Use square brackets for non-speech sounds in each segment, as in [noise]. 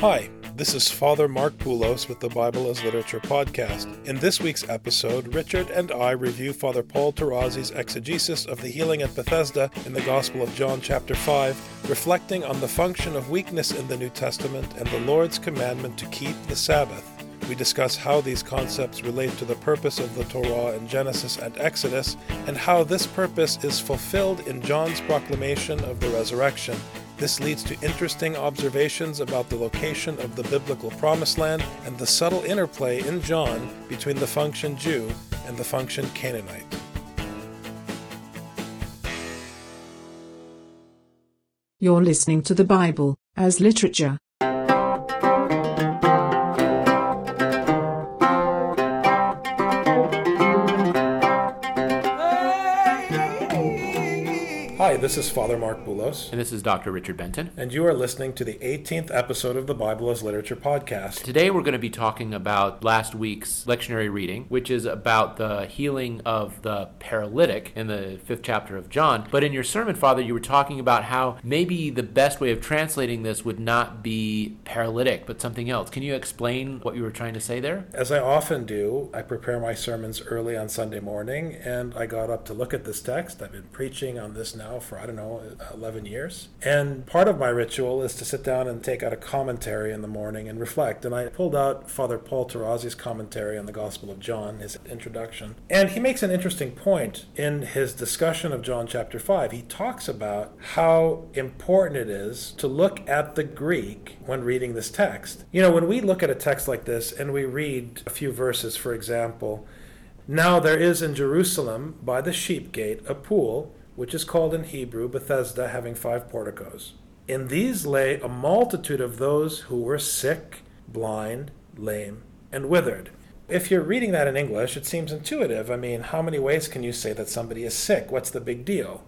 Hi, this is Father Marc Boulos with the Bible as Literature podcast. In this week's episode, Richard and I review Father Paul Tarazi's exegesis of the healing at Bethesda in the Gospel of John, chapter 5, reflecting on the function of weakness in the New Testament and the Lord's commandment to keep the Sabbath. We discuss how these concepts relate to the purpose of the Torah in Genesis and Exodus, and how this purpose is fulfilled in John's proclamation of the resurrection. This leads to interesting observations about the location of the biblical promised land and the subtle interplay in John between the function Jew and the function Canaanite. You're listening to the Bible as literature. Hi, this is Father Marc Boulos, And this is Dr. Richard Benton. and you are listening to the 18th episode of the Bible as Literature podcast. Today we're going to be talking about last week's lectionary reading, which is about the healing of the paralytic in the fifth chapter of John. But in your sermon, Father, you were talking about how maybe the best way of translating this would not be paralytic, but something else. Can you explain what you were trying to say there? As I often do, I prepare my sermons early on Sunday morning, and I got up to look at this text. I've been preaching on this now for, I don't know, 11 years. And part of my ritual is to sit down and take out a commentary in the morning and reflect. And I pulled out Father Paul Tarazi's commentary on the Gospel of John, his introduction. And he makes an interesting point in his discussion of John chapter 5. He talks about how important it is to look at the Greek when reading this text. You know, when we look at a text like this and we read a few verses, for example, now there is in Jerusalem by the sheep gate a pool, which is called in Hebrew Bethesda, having five porticos. In these lay a multitude of those who were sick, blind, lame, and withered. If you're reading that in English, it seems intuitive. I mean, how many ways can you say that somebody is sick? What's the big deal?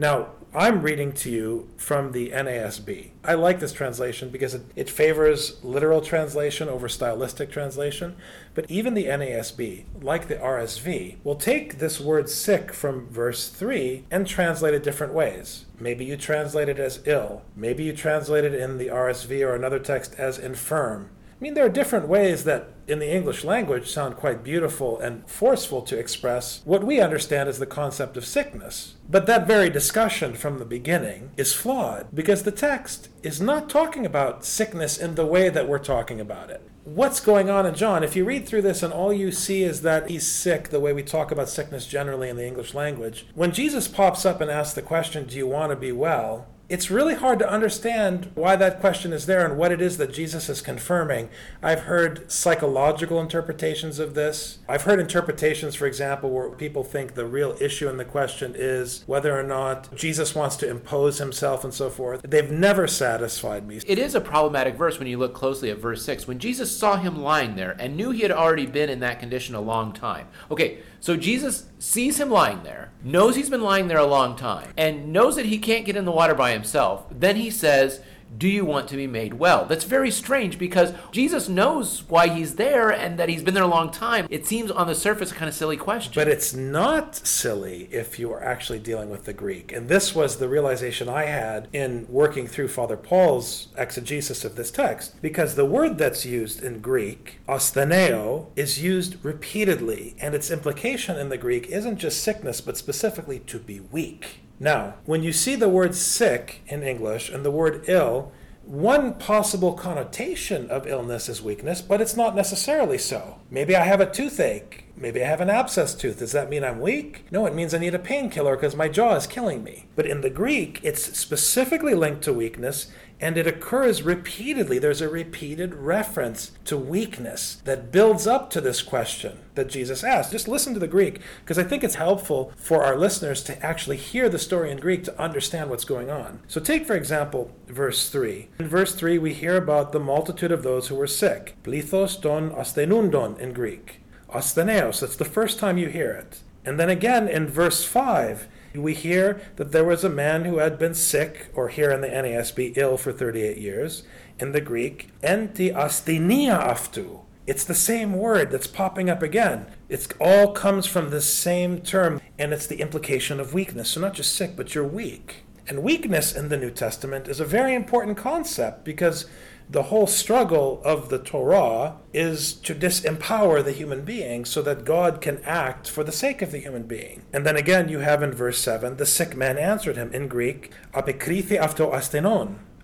Now, I'm reading to you from the NASB. I like this translation because it, it favors literal translation over stylistic translation. But even the NASB, like the RSV, will take this word sick from verse 3 and translate it different ways. Maybe you translate it as ill. Maybe you translate it in the RSV or another text as infirm. I mean, there are different ways that in the English language sound quite beautiful and forceful to express what we understand as the concept of sickness. But that very discussion from the beginning is flawed because the text is not talking about sickness in the way that we're talking about it. What's going on in John? If you read through this and all you see is that he's sick, the way we talk about sickness generally in the English language, when Jesus pops up and asks the question, Do you want to be well? It's really hard to understand why that question is there and what it is that Jesus is confirming. I've heard psychological interpretations of this. I've heard interpretations, for example, where people think the real issue in the question is whether or not Jesus wants to impose himself and so forth. They've never satisfied me. It is a problematic verse when you look closely at verse 6. When Jesus saw him lying there and knew he had already been in that condition a long time. Okay, so Jesus sees him lying there, knows he's been lying there a long time, and knows that he can't get in the water by himself. Then he says, do you want to be made well? That's very strange because Jesus knows why he's there and that he's been there a long time. It seems on the surface a kind of silly question. But it's not silly if you are actually dealing with the Greek. And this was the realization I had in working through Father Paul's exegesis of this text. Because the word that's used in Greek, ostheneo, is used repeatedly. And its implication in the Greek isn't just sickness, but specifically to be weak. Now, when you see the word sick in English and the word ill, one possible connotation of illness is weakness, but it's not necessarily so. Maybe I have a toothache. Maybe I have an abscess tooth. Does that mean I'm weak? No, it means I need a painkiller because my jaw is killing me. But in the Greek, it's specifically linked to weakness and it occurs repeatedly. There's a repeated reference to weakness that builds up to this question that Jesus asked. Just listen to the Greek because I think it's helpful for our listeners to actually hear the story in Greek to understand what's going on. So, take for example verse 3. In verse 3, we hear about the multitude of those who were sick. Plithos ton astenundon in Greek. Asteneos, that's the first time you hear it. And then again in verse 5, we hear that there was a man who had been sick, or here in the NASB, ill for 38 years. In the Greek, enti asthenia aftu. It's the same word that's popping up again. It all comes from the same term, and it's the implication of weakness. So, not just sick, but you're weak. And weakness in the New Testament is a very important concept because the whole struggle of the Torah is to disempower the human being so that God can act for the sake of the human being. And then again, you have in verse 7 the sick man answered him in Greek, apikrithi afto.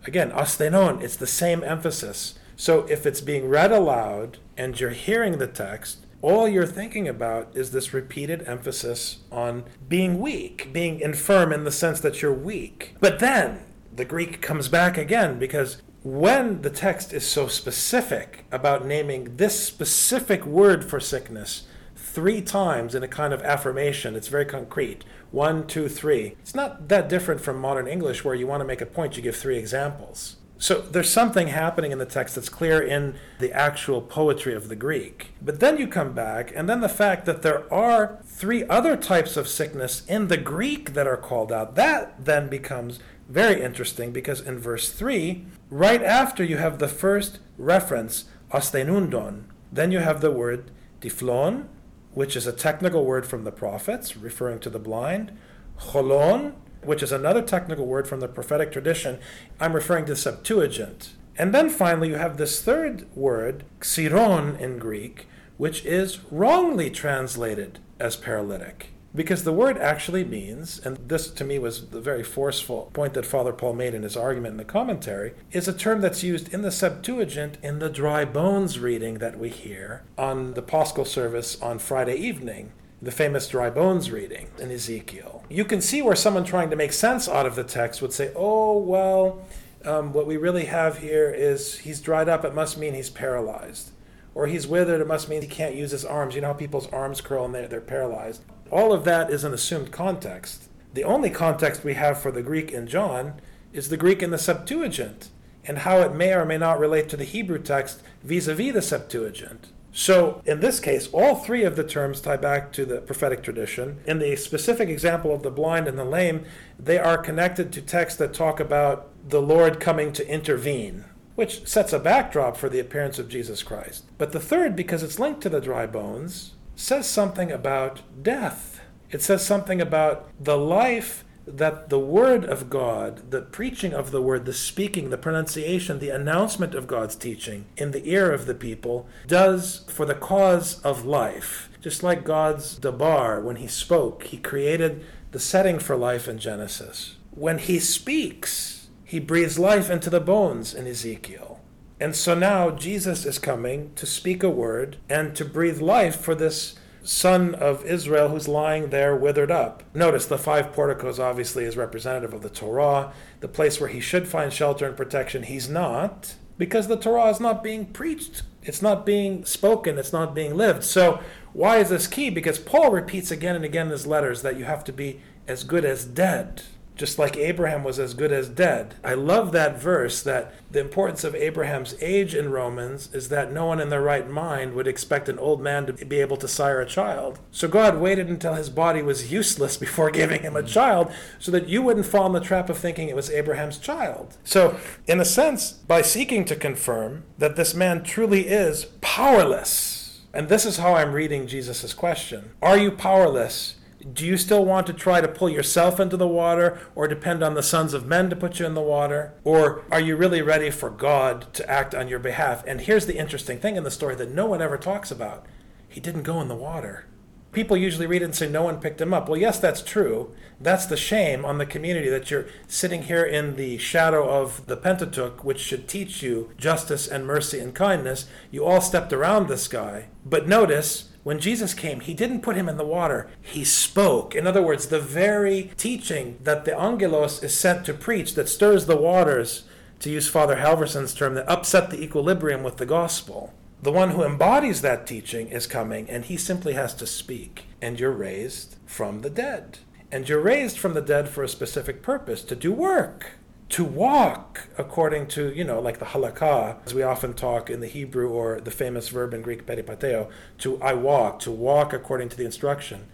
Again, astenon, it's the same emphasis. So if it's being read aloud and you're hearing the text, all you're thinking about is this repeated emphasis on being weak, being infirm in the sense that you're weak. But then the Greek comes back again because when the text is so specific about naming this specific word for sickness three times in a kind of affirmation, it's very concrete. One, two, three. It's not that different from modern English where you want to make a point, you give three examples. So there's something happening in the text that's clear in the actual poetry of the Greek. But then you come back, and then the fact that there are three other types of sickness in the Greek that are called out, that then becomes very interesting because in verse 3, right after you have the first reference, astenundon, then you have the word tiflon, which is a technical word from the prophets referring to the blind, cholon, which is another technical word from the prophetic tradition. I'm referring to Septuagint. And then finally, you have this third word, xiron in Greek, which is wrongly translated as paralytic. Because the word actually means, and this to me was the very forceful point that Father Paul made in his argument in the commentary, is a term that's used in the Septuagint in the dry bones reading that we hear on the Paschal service on Friday evening, the famous dry bones reading in Ezekiel. You can see where someone trying to make sense out of the text would say, oh, well, um, what we really have here is he's dried up, it must mean he's paralyzed or he's withered, it must mean he can't use his arms. You know how people's arms curl and they're, they're paralyzed. All of that is an assumed context. The only context we have for the Greek in John is the Greek in the Septuagint and how it may or may not relate to the Hebrew text vis a vis the Septuagint. So, in this case, all three of the terms tie back to the prophetic tradition. In the specific example of the blind and the lame, they are connected to texts that talk about the Lord coming to intervene which sets a backdrop for the appearance of Jesus Christ. But the third, because it's linked to the dry bones, says something about death. It says something about the life that the Word of God, the preaching of the Word, the speaking, the pronunciation, the announcement of God's teaching in the ear of the people does for the cause of life. Just like God's Dabar, when He spoke, He created the setting for life in Genesis. When He speaks, he breathes life into the bones in Ezekiel. And so now Jesus is coming to speak a word and to breathe life for this son of Israel who's lying there withered up. Notice the five porticos obviously is representative of the Torah, the place where he should find shelter and protection. He's not because the Torah is not being preached. It's not being spoken, it's not being lived. So, why is this key? Because Paul repeats again and again in his letters that you have to be as good as dead just like Abraham was as good as dead. I love that verse that the importance of Abraham's age in Romans is that no one in their right mind would expect an old man to be able to sire a child. So God waited until his body was useless [laughs] before giving him a mm. child so that you wouldn't fall in the trap of thinking it was Abraham's child. So, in a sense, by seeking to confirm that this man truly is powerless, and this is how I'm reading Jesus' question Are you powerless? Do you still want to try to pull yourself into the water or depend on the sons of men to put you in the water? Or are you really ready for God to act on your behalf? And here's the interesting thing in the story that no one ever talks about He didn't go in the water. People usually read it and say no one picked him up. Well, yes, that's true. That's the shame on the community that you're sitting here in the shadow of the Pentateuch, which should teach you justice and mercy and kindness. You all stepped around this guy. But notice, when Jesus came, he didn't put him in the water, he spoke. In other words, the very teaching that the angelos is sent to preach that stirs the waters, to use Father Halverson's term, that upset the equilibrium with the gospel. The one who embodies that teaching is coming, and he simply has to speak. And you're raised from the dead. And you're raised from the dead for a specific purpose to do work to walk according to, you know, like the halakha, as we often talk in the Hebrew or the famous verb in Greek peripateo, to I walk, to walk according to the instruction.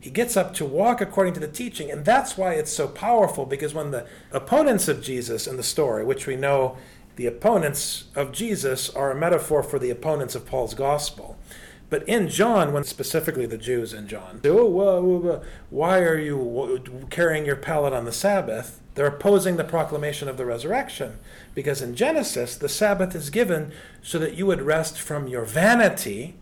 He gets up to walk according to the teaching, and that's why it's so powerful because when the opponents of Jesus in the story, which we know the opponents of Jesus are a metaphor for the opponents of Paul's gospel. But in John, when specifically the Jews in John, oh, why are you carrying your pallet on the Sabbath? They're opposing the proclamation of the resurrection. Because in Genesis, the Sabbath is given so that you would rest from your vanity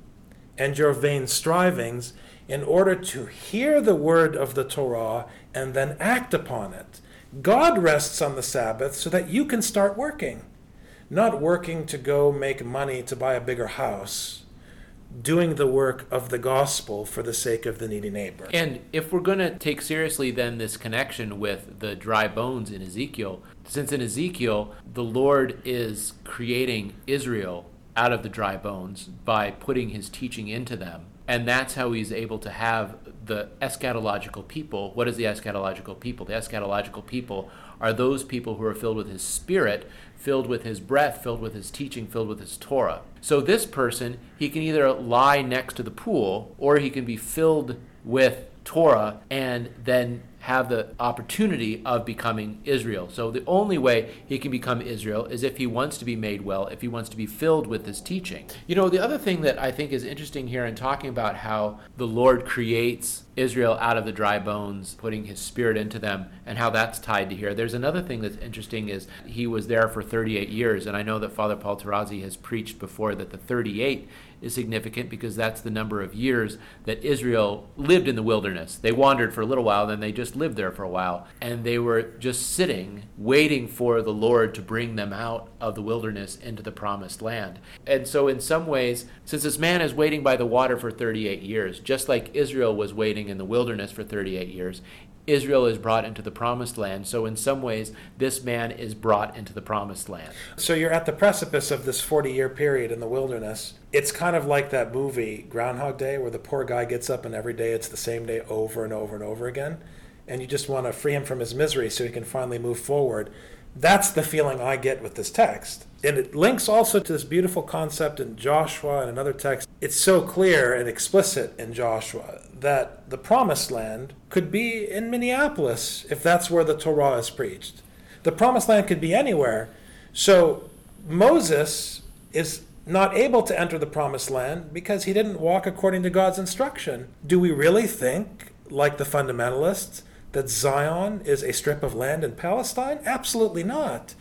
and your vain strivings in order to hear the word of the Torah and then act upon it. God rests on the Sabbath so that you can start working, not working to go make money to buy a bigger house doing the work of the gospel for the sake of the needy neighbor. And if we're going to take seriously then this connection with the dry bones in Ezekiel, since in Ezekiel the Lord is creating Israel out of the dry bones by putting his teaching into them, and that's how he's able to have the eschatological people. What is the eschatological people? The eschatological people are those people who are filled with his spirit filled with his breath, filled with his teaching, filled with his Torah. So this person, he can either lie next to the pool or he can be filled with Torah and then have the opportunity of becoming Israel. So the only way he can become Israel is if he wants to be made well, if he wants to be filled with this teaching. You know, the other thing that I think is interesting here in talking about how the Lord creates Israel out of the dry bones, putting his spirit into them, and how that's tied to here. There's another thing that's interesting is he was there for 38 years, and I know that Father Paul Tarazi has preached before that the 38 is significant because that's the number of years that Israel lived in the wilderness. They wandered for a little while, then they just lived there for a while, and they were just sitting, waiting for the Lord to bring them out of the wilderness into the promised land. And so, in some ways, since this man is waiting by the water for 38 years, just like Israel was waiting in the wilderness for 38 years, Israel is brought into the promised land. So, in some ways, this man is brought into the promised land. So, you're at the precipice of this 40 year period in the wilderness. It's kind of like that movie, Groundhog Day, where the poor guy gets up and every day it's the same day over and over and over again. And you just want to free him from his misery so he can finally move forward. That's the feeling I get with this text. And it links also to this beautiful concept in Joshua and another text. It's so clear and explicit in Joshua that the promised land could be in Minneapolis if that's where the Torah is preached. The promised land could be anywhere. So Moses is not able to enter the promised land because he didn't walk according to God's instruction. Do we really think, like the fundamentalists, that Zion is a strip of land in Palestine? Absolutely not.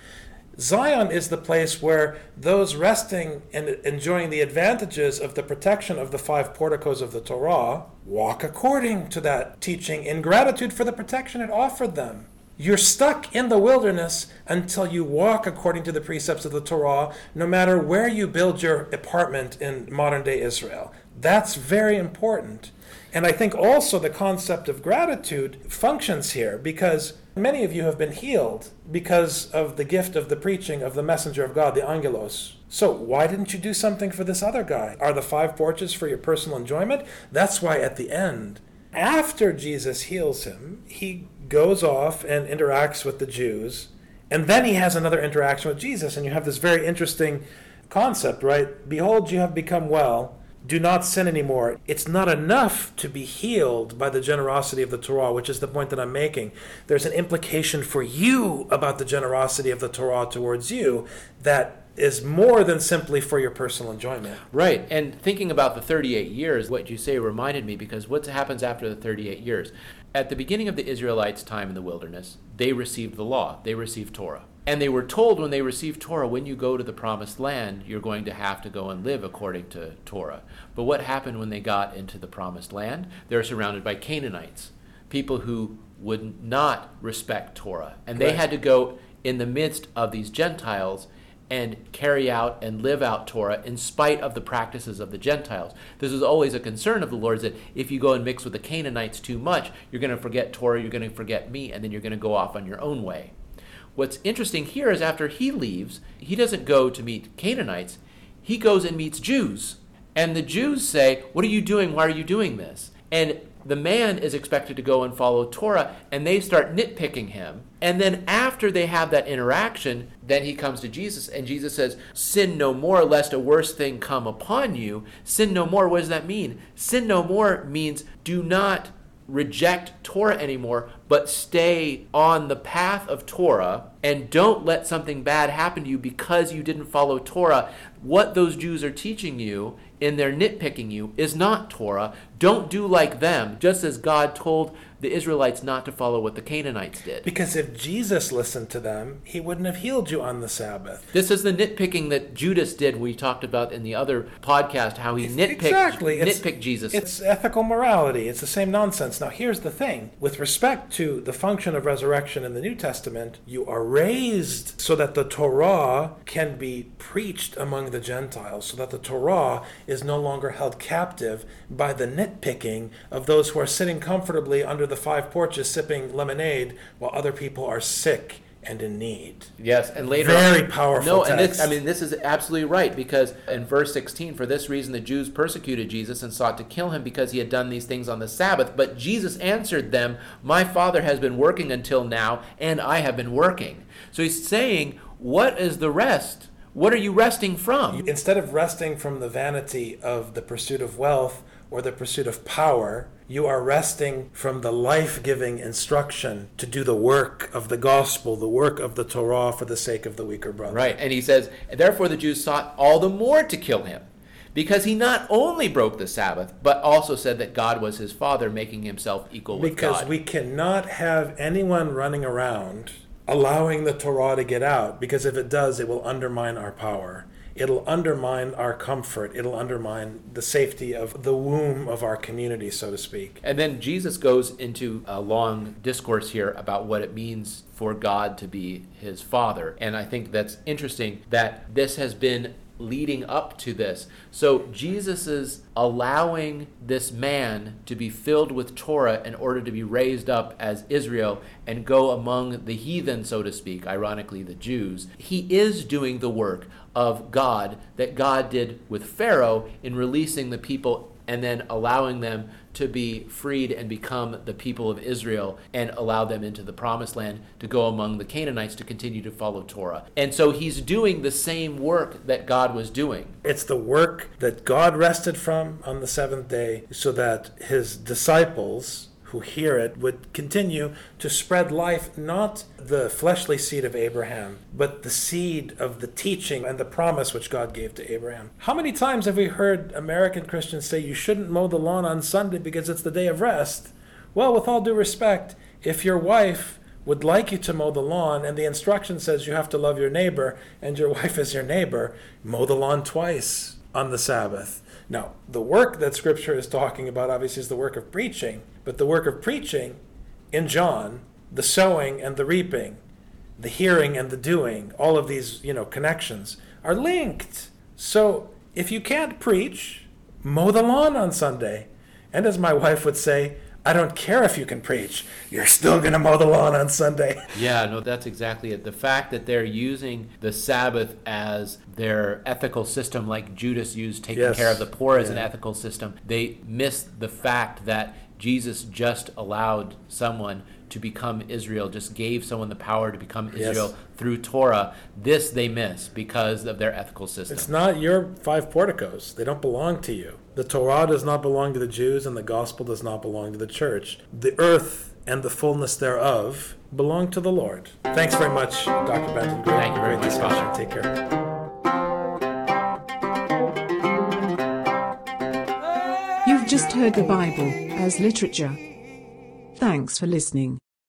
Zion is the place where those resting and enjoying the advantages of the protection of the five porticos of the Torah walk according to that teaching in gratitude for the protection it offered them. You're stuck in the wilderness until you walk according to the precepts of the Torah, no matter where you build your apartment in modern day Israel. That's very important. And I think also the concept of gratitude functions here because many of you have been healed because of the gift of the preaching of the messenger of God, the angelos. So why didn't you do something for this other guy? Are the five porches for your personal enjoyment? That's why at the end, after Jesus heals him, he goes off and interacts with the Jews, and then he has another interaction with Jesus, and you have this very interesting concept, right? Behold, you have become well do not sin anymore. It's not enough to be healed by the generosity of the Torah, which is the point that I'm making. There's an implication for you about the generosity of the Torah towards you that is more than simply for your personal enjoyment. Right. And thinking about the 38 years, what you say reminded me because what happens after the 38 years? At the beginning of the Israelites' time in the wilderness, they received the law, they received Torah. And they were told when they received Torah, when you go to the promised land, you're going to have to go and live according to Torah. But what happened when they got into the promised land? They're surrounded by Canaanites, people who would not respect Torah. And they Right. had to go in the midst of these Gentiles and carry out and live out Torah in spite of the practices of the Gentiles. This is always a concern of the Lord's that if you go and mix with the Canaanites too much, you're going to forget Torah, you're going to forget me, and then you're going to go off on your own way. What's interesting here is after he leaves, he doesn't go to meet Canaanites, he goes and meets Jews. And the Jews say, What are you doing? Why are you doing this? And the man is expected to go and follow Torah, and they start nitpicking him. And then after they have that interaction, then he comes to Jesus, and Jesus says, Sin no more, lest a worse thing come upon you. Sin no more, what does that mean? Sin no more means do not reject Torah anymore, but stay on the path of Torah and don't let something bad happen to you because you didn't follow Torah. What those Jews are teaching you in their nitpicking you is not Torah. Don't do like them, just as God told the Israelites not to follow what the Canaanites did. Because if Jesus listened to them, he wouldn't have healed you on the Sabbath. This is the nitpicking that Judas did. We talked about in the other podcast how he nitpicked, exactly. It's- Jesus. It's ethical morality. It's the same nonsense. Now, here's the thing with respect to the function of resurrection in the New Testament, you are raised so that the Torah can be preached among the Gentiles, so that the Torah is no longer held captive by the nitpicking of those who are sitting comfortably under the five porches sipping lemonade while other people are sick and in need. Yes, and later Very on, powerful No, and this. I mean, this is absolutely right because in verse 16, for this reason the Jews persecuted Jesus and sought to kill him because he had done these things on the Sabbath. But Jesus answered them, My Father has been working until now, and I have been working. So he's saying, What is the rest? What are you resting from? Instead of resting from the vanity of the pursuit of wealth or the pursuit of power, you are resting from the life giving instruction to do the work of the gospel, the work of the Torah for the sake of the weaker brother. Right. And he says, Therefore the Jews sought all the more to kill him, because he not only broke the Sabbath, but also said that God was his father, making himself equal with Because God. Because we cannot have anyone running around allowing the Torah to get out, because if it does, it will undermine our power. It'll undermine our comfort. It'll undermine the safety of the womb of our community, so to speak. And then Jesus goes into a long discourse here about what it means for God to be his father. And I think that's interesting that this has been leading up to this. So Jesus is allowing this man to be filled with Torah in order to be raised up as Israel and go among the heathen, so to speak, ironically the Jews. He is doing the work of God that God did with Pharaoh in releasing the people and then allowing them to be freed and become the people of Israel and allow them into the promised land to go among the Canaanites to continue to follow Torah. And so he's doing the same work that God was doing. It's the work that God rested from on the seventh day so that his disciples who hear it would continue to spread life, not the fleshly seed of Abraham, but the seed of the teaching and the promise which God gave to Abraham. How many times have we heard American Christians say you shouldn't mow the lawn on Sunday because it's the day of rest? Well, with all due respect, if your wife would like you to mow the lawn and the instruction says you have to love your neighbor and your [laughs] wife is your neighbor, mow the lawn twice on the Sabbath. Now, the work that Scripture is talking about obviously is the work of preaching, but the work of preaching in John, the sowing and the reaping, the hearing and the doing, all of these, you know, connections are linked. So if you can't preach, mow the lawn on Sunday. And as my wife would say, I don't care if you can preach, you're still going to mow the lawn on Sunday. [laughs] Yeah, no, that's exactly it. The fact that they're using the Sabbath as their ethical system, like Judas used taking Yes. care of the poor as an ethical system, they miss the fact that Jesus just allowed someone to become Israel, just gave someone the power to become Yes. Israel through Torah. This they miss because of their ethical system. It's not your five porticos. They don't belong to you. The Torah does not belong to the Jews, and the gospel does not belong to the church. The earth and the fullness thereof belong to the Lord. Thanks very much, Dr. Benton. Great, Thank you very much. Take care. Just heard the Bible as literature. Thanks for listening.